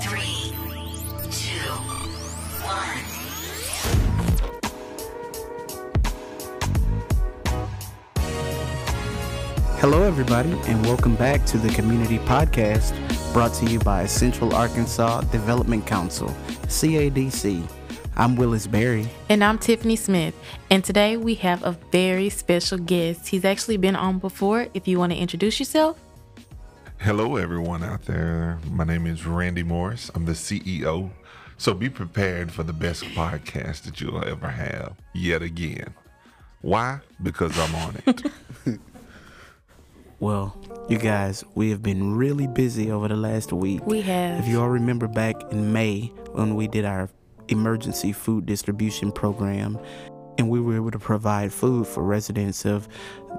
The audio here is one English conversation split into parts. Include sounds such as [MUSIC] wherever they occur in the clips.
Three, two, one. Hello, everybody, and welcome back to the Community Podcast brought to you by Central Arkansas Development Council, CADC. I'm Willis Berry. And I'm Tiffany Smith. And today we have a very special guest. He's actually been on before. If you want to introduce yourself, Hello, everyone out there. My name is Randy Morris. I'm the CEO. So be prepared for the best podcast that you'll ever have yet again. Why? Because I'm on it. [LAUGHS] Well, you guys, we have been really busy over the last week. we have. If you all remember back in May when we did our emergency food distribution program, and we were able to provide food for residents of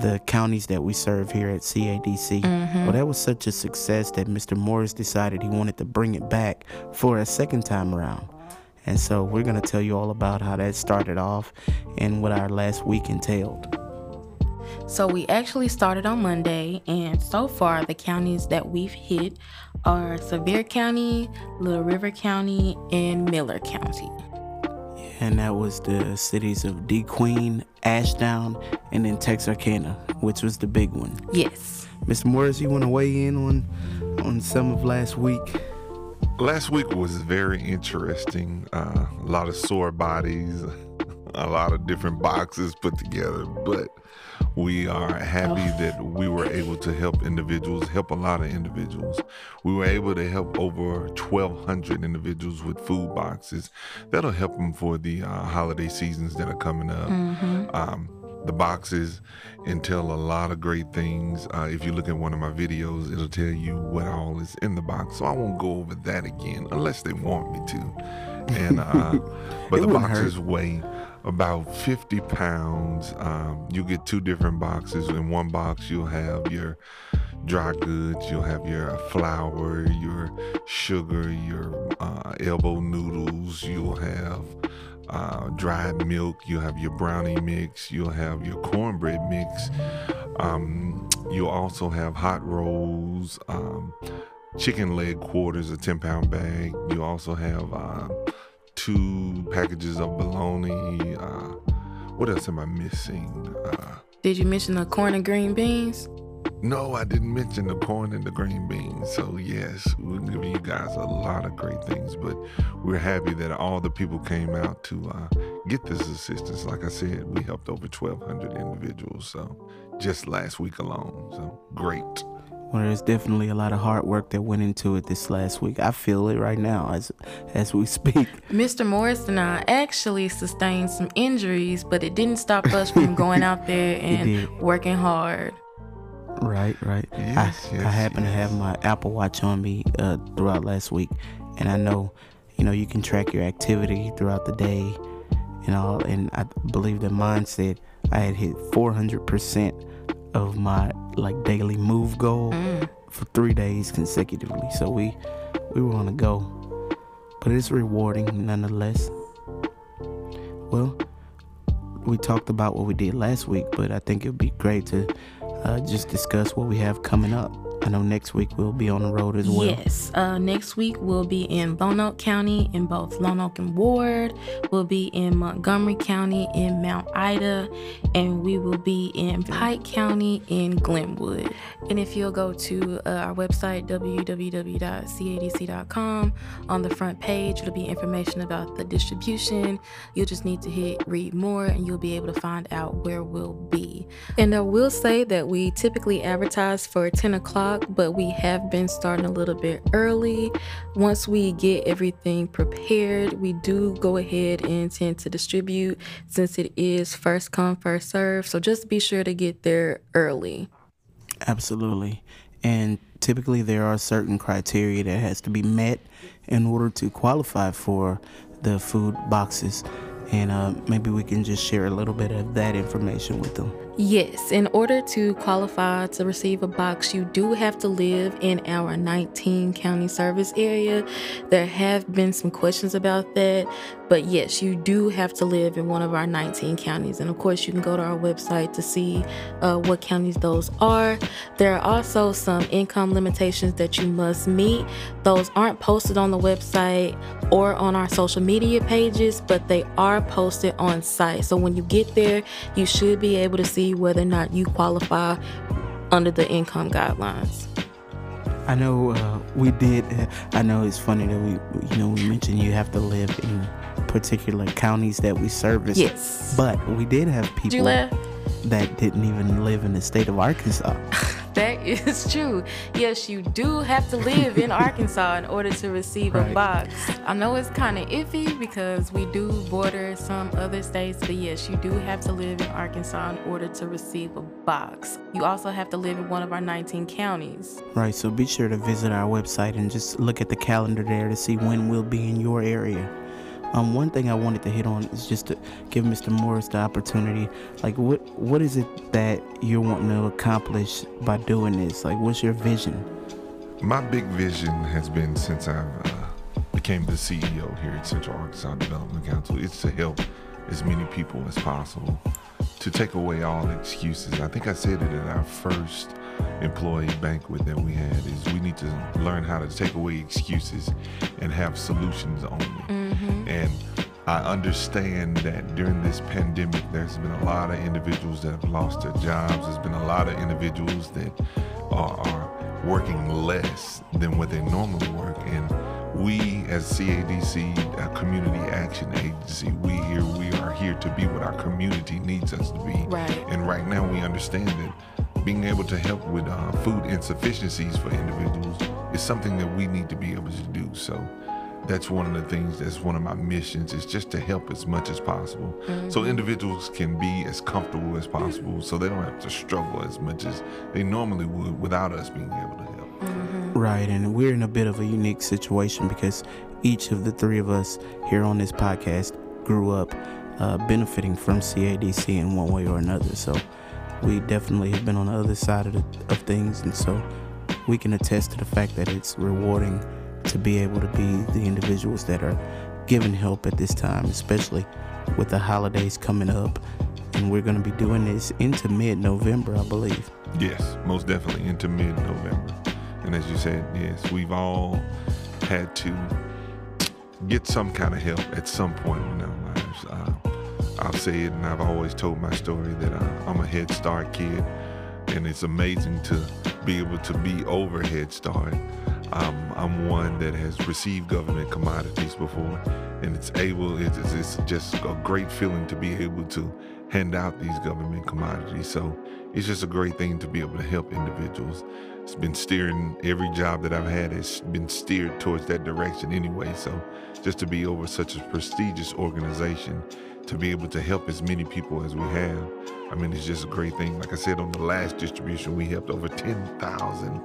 the counties that we serve here at CADC. Mm-hmm. Well, that was such a success that Mr. Morris decided he wanted to bring it back for a second time around. And so we're going to tell you all about how that started off and what our last week entailed. So we actually started on Monday, and so far the counties that we've hit are Sevier County, Little River County, and Miller County. And that was the cities of DeQueen, Ashdown, and then Texarkana, which was the big one. Yes. Mr. Morris, you want to weigh in on on some of last week? Last week was very interesting. Uh, a lot of sore bodies, a lot of different boxes put together, but we are happy that we were able to help individuals, help a lot of individuals. We were able to help over 1,200 individuals with food boxes. That'll help them for the uh, holiday seasons that are coming up. Um, the boxes entail a lot of great things. Uh, if you look at one of my videos, it'll tell you what all is in the box. So I won't go over that again unless they want me to. And uh, [LAUGHS] but the boxes weigh about 50 pounds. Um, you get two different boxes. In one box, you'll have your dry goods, you'll have your flour, your sugar, your uh, elbow noodles, you'll have uh, dried milk, you'll have your brownie mix, you'll have your cornbread mix. Um, you'll also have hot rolls, um, chicken leg quarters, a 10 pound bag. You also have uh, two packages of bologna. Uh, what else am I missing? Uh, Did you mention the corn and green beans? no, I didn't mention the corn and the green beans. So, yes, we're giving you guys a lot of great things, but we're happy that all the people came out to uh, get this assistance. Like I said, we helped over 1,200 individuals. So, just last week alone. So, great. Well, there's definitely a lot of hard work that went into it this last week. I feel it right now as as we speak. [LAUGHS] Mr. Morris and I actually sustained some injuries, but it didn't stop us from going out [LAUGHS] there and working hard. Right, right. Yes, I, I yes, happen to have my Apple Watch on me uh, throughout last week, and I know, you know, you can track your activity throughout the day, and all. And I believe that mine said I had hit 400% of my like daily move goal for three days consecutively. So we we were on a go, but it's rewarding nonetheless. Well, we talked about what we did last week, but I think it'd be great to uh, just discuss what we have coming up. I know next week we'll be on the road as well. Yes. Uh, next week we'll be in Lonoke County in both Lonoke and Ward. We'll be in Montgomery County in Mount Ida, and we will be in Pike County in Glenwood. And if you'll go to uh, our website www.cadc.com, on the front page it'll be information about the distribution. You'll just need to hit read more, and you'll be able to find out where we'll be. And I will say that we typically advertise for 10 o'clock, but we have been starting a little bit early. Once we get everything prepared, we do go ahead and tend to distribute since it is first come, first serve. So just be sure to get there early. Absolutely. And typically there are certain criteria that has to be met in order to qualify for the food boxes. And uh, maybe we can just share a little bit of that information with them. Yes, in order to qualify to receive a box, you do have to live in our 19 county service area. There have been some questions about that, but yes, you do have to live in one of our 19 counties. And of course, you can go to our website to see uh, what counties those are. There are also some income limitations that you must meet. Those aren't posted on the website or on our social media pages, but they are posted on site. So when you get there, you should be able to see whether or not you qualify under the income guidelines. I know uh, we did. Uh, I know it's funny that we, you know, we mentioned you have to live in particular counties that we service. Yes. But we did have people that didn't even live in the state of Arkansas. [LAUGHS] That [LAUGHS] is true. Yes, you do have to live in Arkansas in order to receive a box. I know it's kind of iffy because we do border some other states, but yes, you do have to live in Arkansas in order to receive a box. You also have to live in one of our 19 counties. Right, so be sure to visit our website and just look at the calendar there to see when we'll be in your area. Um, one thing I wanted to hit on is just to give Mr. Morris the opportunity. Like, what what is it that you're wanting to accomplish by doing this? Like, what's your vision? My big vision has been since I uh, became the CEO here at Central Arkansas Development Council is to help as many people as possible to take away all excuses. I think I said it at our first employee banquet that we had is we need to learn how to take away excuses and have solutions only. And I understand that during this pandemic, there's been a lot of individuals that have lost their jobs. There's been a lot of individuals that are, are working less than what they normally work. And we, as CADC, a community action agency, we here we are here to be what our community needs us to be. Right. And right now, we understand that being able to help with uh, food insufficiencies for individuals is something that we need to be able to do. So that's one of the things that's one of my missions is just to help as much as possible. So individuals can be as comfortable as possible so they don't have to struggle as much as they normally would without us being able to help. Right, and we're in a bit of a unique situation because each of the three of us here on this podcast grew up uh, benefiting from CADC in one way or another. So we definitely have been on the other side of, the, of things, and so we can attest to the fact that it's rewarding to be able to be the individuals that are giving help at this time, especially with the holidays coming up. And we're going to be doing this into mid November, I believe. Yes, most definitely into mid November. And as you said, yes, we've all had to get some kind of help at some point in our lives. Uh, I'll say it, and I've always told my story that uh, I'm a Head Start kid, and it's amazing to be able to be over Head Start. Um, I'm one that has received government commodities before, and it's able. It's, it's just a great feeling to be able to hand out these government commodities. So it's just a great thing to be able to help individuals. It's been steering every job that I've had has been steered towards that direction anyway. So just to be over such a prestigious organization, to be able to help as many people as we have, I mean, it's just a great thing. Like I said, on the last distribution, we helped over 10,000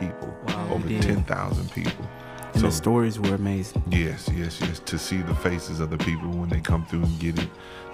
people. Wow, over we did. 10,000 people. And the stories were amazing. Yes, yes, yes. To see the faces of the people when they come through and get it,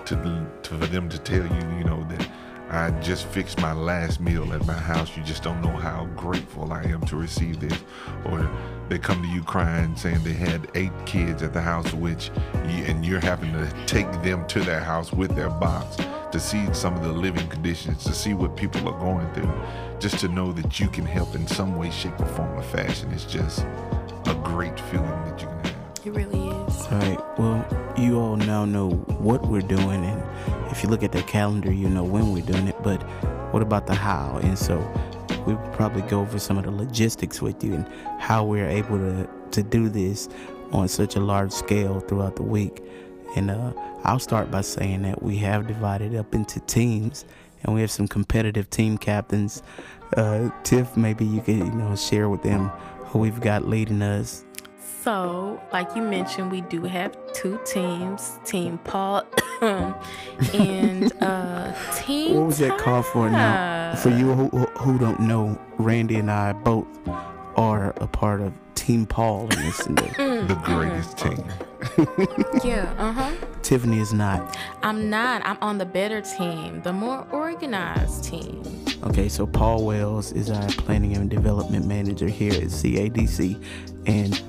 to, to for them to tell you, you know, that I just fixed my last meal at my house. You just don't know how grateful I am to receive this. Or they come to you crying, saying they had eight kids at the house, which you, and you're having to take them to their house with their box to see some of the living conditions, to see what people are going through, just to know that you can help in some way, shape, or form or fashion. It's just a great feeling that you can have. It really is. All right. Well, you all now know what we're doing, and if you look at the calendar, you know when we're doing it. But what about the how? And so we will probably go over some of the logistics with you and how we're able to to do this on such a large scale throughout the week. And uh, I'll start by saying that we have divided up into teams, and we have some competitive team captains. Uh, Tiff, maybe you could you know share with them who we've got leading us So, like you mentioned, we do have two teams Team Paul [COUGHS] and uh, Team. What was that called for now? For you who, who- who don't know, Randy and I both are a part of Team Paul in this. [LAUGHS] endeavor. The greatest team. [LAUGHS] Yeah, uh huh. Tiffany is not. I'm not. I'm on the better team, the more organized team. Okay, so Paul Wells is our planning and development manager here at CADC, and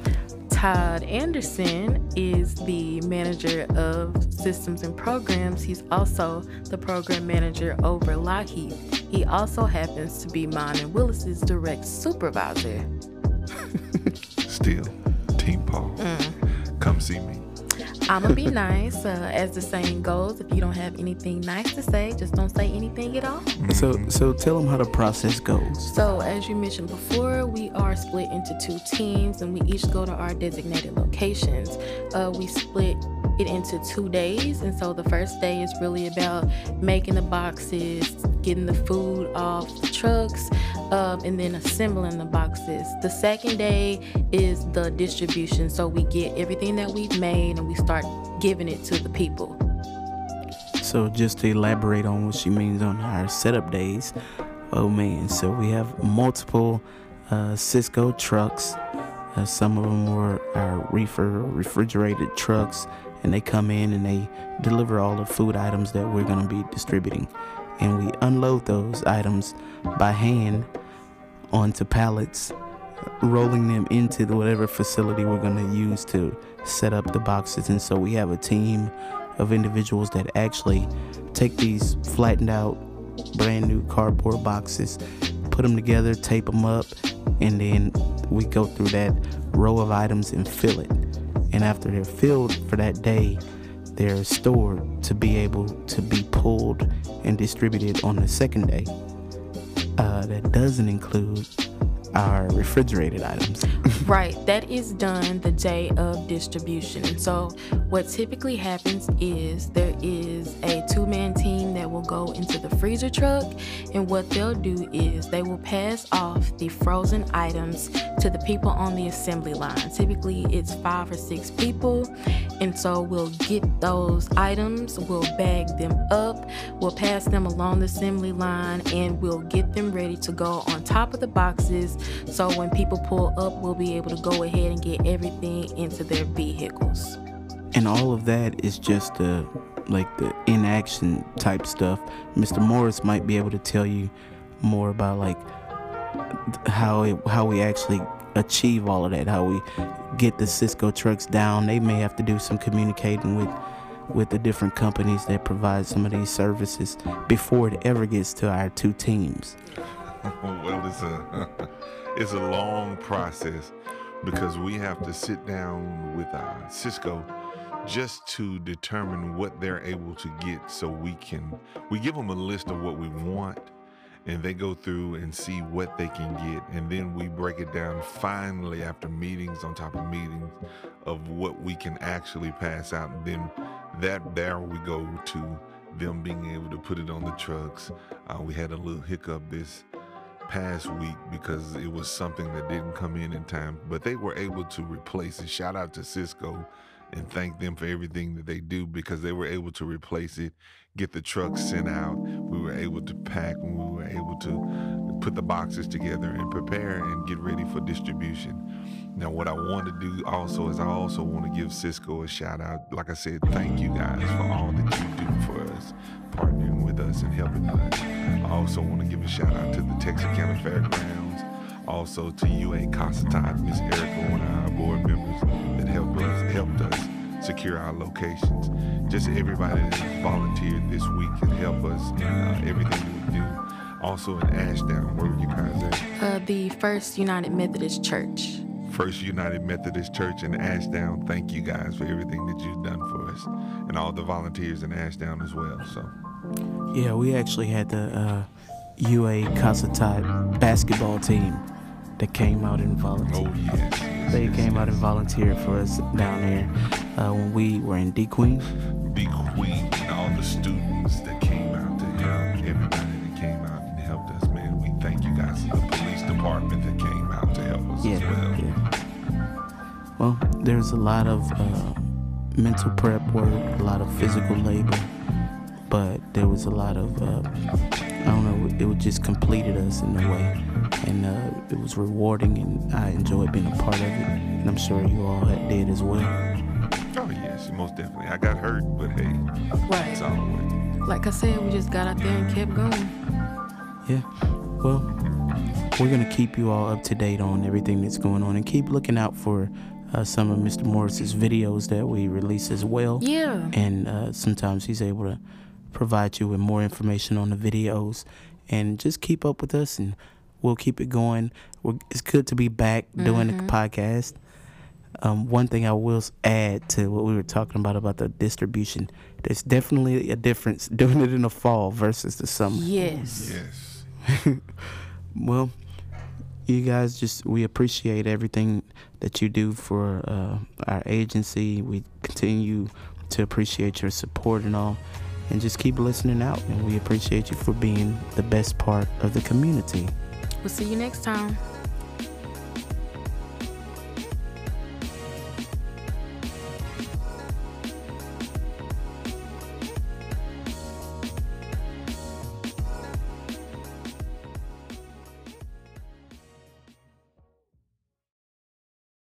Todd Anderson is the manager of systems and programs. He's also the program manager over Lockheed. He also happens to be mine and Willis's direct supervisor. [LAUGHS] Still, Team Paul. Mm. Come see me. I'm gonna be nice. Uh, as the saying goes, if you don't have anything nice to say, just don't say anything at all. so so tell them how the process goes. So, as you mentioned before, we are split into two teams and we each go to our designated locations. Uh, we split it into two days, and so the first day is really about making the boxes, getting the food off the trucks, um, and then assembling the boxes. The second day is the distribution, so we get everything that we've made and we start giving it to the people. So just to elaborate on what she means on our setup days, oh man, so we have multiple uh, Sysco trucks. Uh, some of them were our reefer refrigerated trucks, and they come in and they deliver all the food items that we're going to be distributing, and we unload those items by hand onto pallets, rolling them into the whatever facility we're going to use to set up the boxes. And so we have a team of individuals that actually take these flattened out, brand new cardboard boxes, put them together, tape them up, and then we go through that row of items and fill it. And after they're filled for that day, they're stored to be able to be pulled and distributed on the second day. Uh, that doesn't include our refrigerated items. [LAUGHS] Right, that is done the day of distribution. So, what typically happens is there is a two man team that will go into the freezer truck, and what they'll do is they will pass off the frozen items to the people on the assembly line. Typically, it's five or six people, and so we'll get those items, we'll bag them up, we'll pass them along the assembly line, and we'll get them ready to go on top of the boxes. So, when people pull up, we'll be able to go ahead and get everything into their vehicles. and all of that is just the like the inaction type stuff. Mr morris might be able to tell you more about like how it how we actually achieve all of that how we get the sysco trucks down. They may have to do some communicating with with the different companies that provide some of these services before it ever gets to our two teams. [LAUGHS] Well, it's [LAUGHS] a it's a long process because we have to sit down with uh, Sysco just to determine what they're able to get, so we can we give them a list of what we want, and they go through and see what they can get, and then we break it down finally after meetings on top of meetings of what we can actually pass out, and then that there we go to them being able to put it on the trucks. Uh, we had a little hiccup this past week because it was something that didn't come in in time, but they were able to replace it. Shout out to Sysco and thank them for everything that they do because they were able to replace it, get the truck sent out. We were able to pack and we were able to put the boxes together and prepare and get ready for distribution. Now, what I want to do also is I also want to give Sysco a shout out. Like I said, thank you guys for all that you do for us, partnering with us and helping us. I also want to give a shout out to the Texarkana Fairgrounds, also to UA Cossatot, Miss Erica, one of our board members that helped us helped us secure our locations. Just everybody that volunteered this week and helped us in uh, everything we do. Also in Ashdown, where were you guys at? Uh, the First United Methodist Church. First United Methodist Church in Ashdown. Thank you guys for everything that you've done for us, and all the volunteers in Ashdown as well. So, Yeah, we actually had the uh, UA Cossatot basketball team that came out and volunteered. oh They came out and volunteered for us down there uh, when we were in DeQueen. Big Queen and all the students there's a lot of uh, mental prep work, a lot of physical labor, but there was a lot of uh, I don't know. It just completed us in a way, and uh, it was rewarding, and I enjoyed being a part of it. And I'm sure you all had- did as well. Oh yes, most definitely. I got hurt, but hey, Right. it's all worth it. Like I said, we just got out there and kept going. Yeah. Well, we're gonna keep you all up to date on everything that's going on, and keep looking out for uh, some of Mr. Morris's videos that we release as well. Yeah. And uh, sometimes he's able to provide you with more information on the videos, and just keep up with us, and we'll keep it going. We're, it's good to be back doing the podcast. Um, one thing I will add to what we were talking about about the distribution, there's definitely a difference [LAUGHS] doing it in the fall versus the summer. Yes. Yes. [LAUGHS] Well, you guys just we appreciate everything that you do for uh, our agency. We continue to appreciate your support and all, and just keep listening out. And we appreciate you for being the best part of the community. We'll see you next time.